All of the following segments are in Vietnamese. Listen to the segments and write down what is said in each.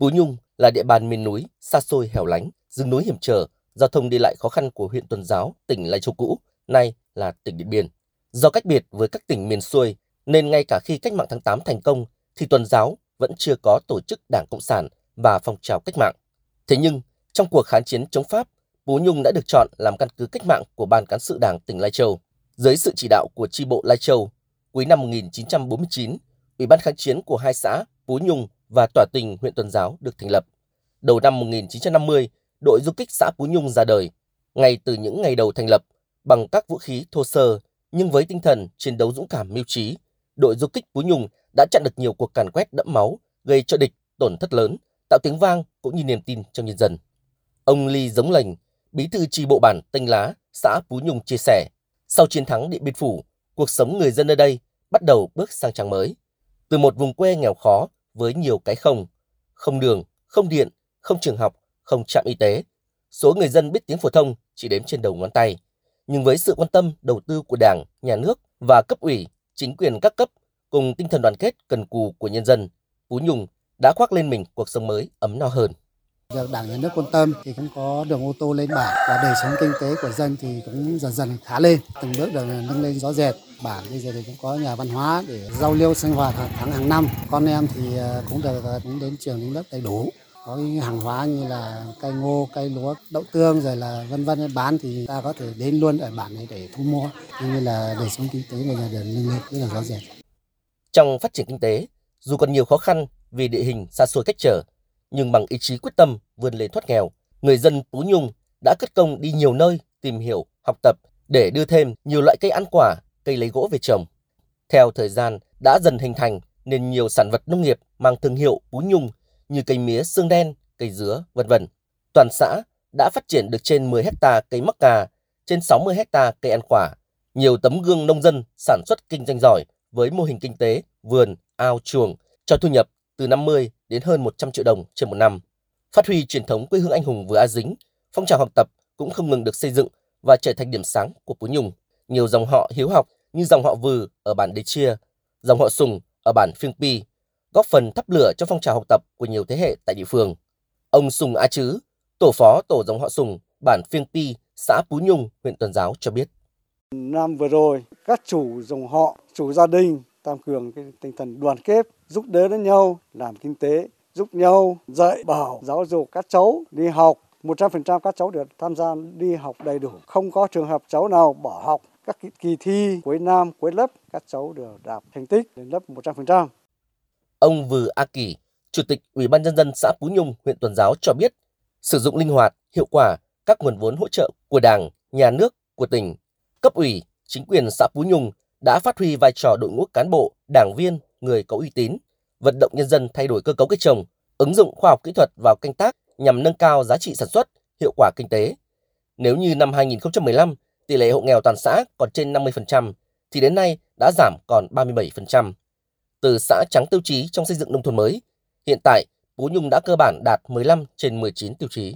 Pú Nhung là địa bàn miền núi, xa xôi hẻo lánh, rừng núi hiểm trở, giao thông đi lại khó khăn của huyện Tuần Giáo, tỉnh Lai Châu cũ, nay là tỉnh Điện Biên. Do cách biệt với các tỉnh miền xuôi, nên ngay cả khi cách mạng tháng 8 thành công, thì Tuần Giáo vẫn chưa có tổ chức Đảng Cộng sản và phong trào cách mạng. Thế nhưng, trong cuộc kháng chiến chống Pháp, Pú Nhung đã được chọn làm căn cứ cách mạng của Ban Cán sự Đảng tỉnh Lai Châu. Dưới sự chỉ đạo của tri bộ Lai Châu, cuối năm 1949, Ủy ban kháng chiến của hai xã Pú Nhung và Tỏa Tình huyện Tuần Giáo được thành lập. Đầu năm 1950, đội du kích xã phú Nhung ra đời. Ngay từ những ngày đầu thành lập, bằng các vũ khí thô sơ, nhưng với tinh thần chiến đấu dũng cảm mưu trí, đội du kích phú Nhung đã chặn được nhiều cuộc càn quét đẫm máu, gây cho địch tổn thất lớn, tạo tiếng vang cũng như niềm tin trong nhân dân. Ông Ly Giống lành bí thư tri bộ bản Tênh Lá, xã phú Nhung chia sẻ, sau chiến thắng Điện Biên Phủ, cuộc sống người dân nơi đây bắt đầu bước sang trang mới. Từ một vùng quê nghèo khó với nhiều cái không, không đường, không điện, không trường học, không trạm y tế. Số người dân biết tiếng phổ thông chỉ đếm trên đầu ngón tay. Nhưng với sự quan tâm đầu tư của Đảng, Nhà nước và cấp ủy, chính quyền các cấp cùng tinh thần đoàn kết cần cù của nhân dân, Phú Nhung đã khoác lên mình cuộc sống mới ấm no hơn. Được Đảng Nhà nước quan tâm thì cũng có đường ô tô lên bản và đời sống kinh tế của dân thì cũng dần dần khá lên, từng bước được nâng lên rõ rệt. Bản bây giờ thì cũng có nhà văn hóa để giao lưu sinh hoạt hàng tháng hàng năm. Con em thì ờ, cũng được ờ, cũng đến trường đến lớp đầy đủ có những hàng hóa như là cây ngô, cây lúa, đậu tương rồi là vân vân bán thì ta có thể đến luôn ở bản này để thu mua như là đời sống kinh tế của nhà được nâng lên rất là rõ rệt. Trong phát triển kinh tế, dù còn nhiều khó khăn vì địa hình xa xôi cách trở, nhưng bằng ý chí quyết tâm vươn lên thoát nghèo, người dân Pú Nhung đã cất công đi nhiều nơi tìm hiểu, học tập để đưa thêm nhiều loại cây ăn quả, cây lấy gỗ về trồng. Theo thời gian đã dần hình thành nên nhiều sản vật nông nghiệp mang thương hiệu Pú Nhung như cây mía xương đen, cây dứa, vân vân. Toàn xã đã phát triển được trên 10 hecta cây mắc cà, trên 60 hecta cây ăn quả. Nhiều tấm gương nông dân sản xuất kinh doanh giỏi với mô hình kinh tế, vườn, ao chuồng cho thu nhập từ 50 đến hơn 100 triệu đồng trên một năm. Phát huy truyền thống quê hương anh hùng vừa A Dính, phong trào học tập cũng không ngừng được xây dựng và trở thành điểm sáng của Phú Nhung. Nhiều dòng họ hiếu học như dòng họ Vừ ở bản Đế Chia, dòng họ Sùng ở bản Phiêng Pi, góp phần thắp lửa cho phong trào học tập của nhiều thế hệ tại địa phương. Ông Sùng A Chứ, tổ phó tổ dòng họ Sùng, bản Phiêng Pi, xã Phú Nhung, huyện Tuần Giáo cho biết. Năm vừa rồi, các chủ dòng họ, chủ gia đình tăng cường cái tinh thần đoàn kết, giúp đỡ lẫn nhau, làm kinh tế, giúp nhau dạy bảo, giáo dục các cháu đi học. 100% các cháu được tham gia đi học đầy đủ, không có trường hợp cháu nào bỏ học. Các kỳ thi cuối năm, cuối lớp, các cháu đều đạt thành tích đến lớp 100%. Ông Vừ A Kỳ, Chủ tịch Ủy ban nhân dân xã Phú Nhung, huyện Tuần Giáo cho biết, sử dụng linh hoạt, hiệu quả các nguồn vốn hỗ trợ của Đảng, Nhà nước, của tỉnh, cấp ủy, chính quyền xã Phú Nhung đã phát huy vai trò đội ngũ cán bộ, đảng viên, người có uy tín, vận động nhân dân thay đổi cơ cấu cây trồng, ứng dụng khoa học kỹ thuật vào canh tác nhằm nâng cao giá trị sản xuất, hiệu quả kinh tế. Nếu như năm 2015, tỷ lệ hộ nghèo toàn xã còn trên 50%, thì đến nay đã giảm còn 37%. Từ xã trắng tiêu chí trong xây dựng nông thôn mới, hiện tại Phú Nhung đã cơ bản đạt 15 trên 19 tiêu chí.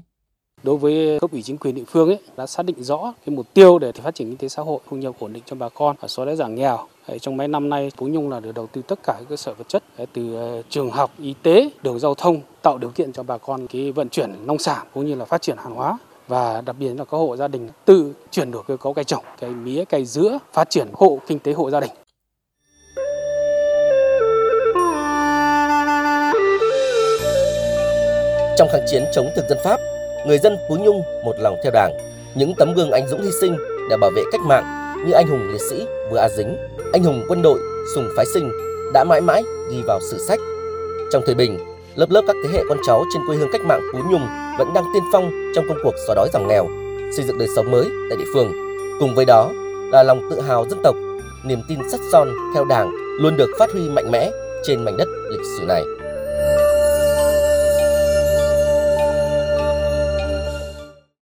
Đối với cấp ủy chính quyền địa phương ấy đã xác định rõ cái mục tiêu để phát triển kinh tế xã hội thu nhập ổn định cho bà con và xóa đói giảm nghèo. Trong mấy năm nay, Phú Nhung là được đầu tư tất cả các cơ sở vật chất từ ờ, trường học, y tế, đường giao thông tạo điều kiện cho bà con cái vận chuyển nông sản cũng như là phát triển hàng hóa và đặc biệt là các hộ gia đình tự chuyển đổi cơ cấu cây trồng, cây mía, cây dứa, phát triển hộ kinh tế hộ gia đình. Trong kháng chiến chống thực dân Pháp, người dân Phú Nhung một lòng theo Đảng, những tấm gương anh dũng hy sinh để bảo vệ cách mạng như anh hùng liệt sĩ Vừa A Dính, anh hùng quân đội Sùng Phái Sinh đã mãi mãi ghi vào sử sách. Trong thời bình, lớp lớp các thế hệ con cháu trên quê hương cách mạng Phú Nhung vẫn đang tiên phong trong công cuộc xóa đói giảm nghèo, xây dựng đời sống mới tại địa phương. Cùng với đó là lòng tự hào dân tộc, niềm tin sắt son theo Đảng luôn được phát huy mạnh mẽ trên mảnh đất lịch sử này.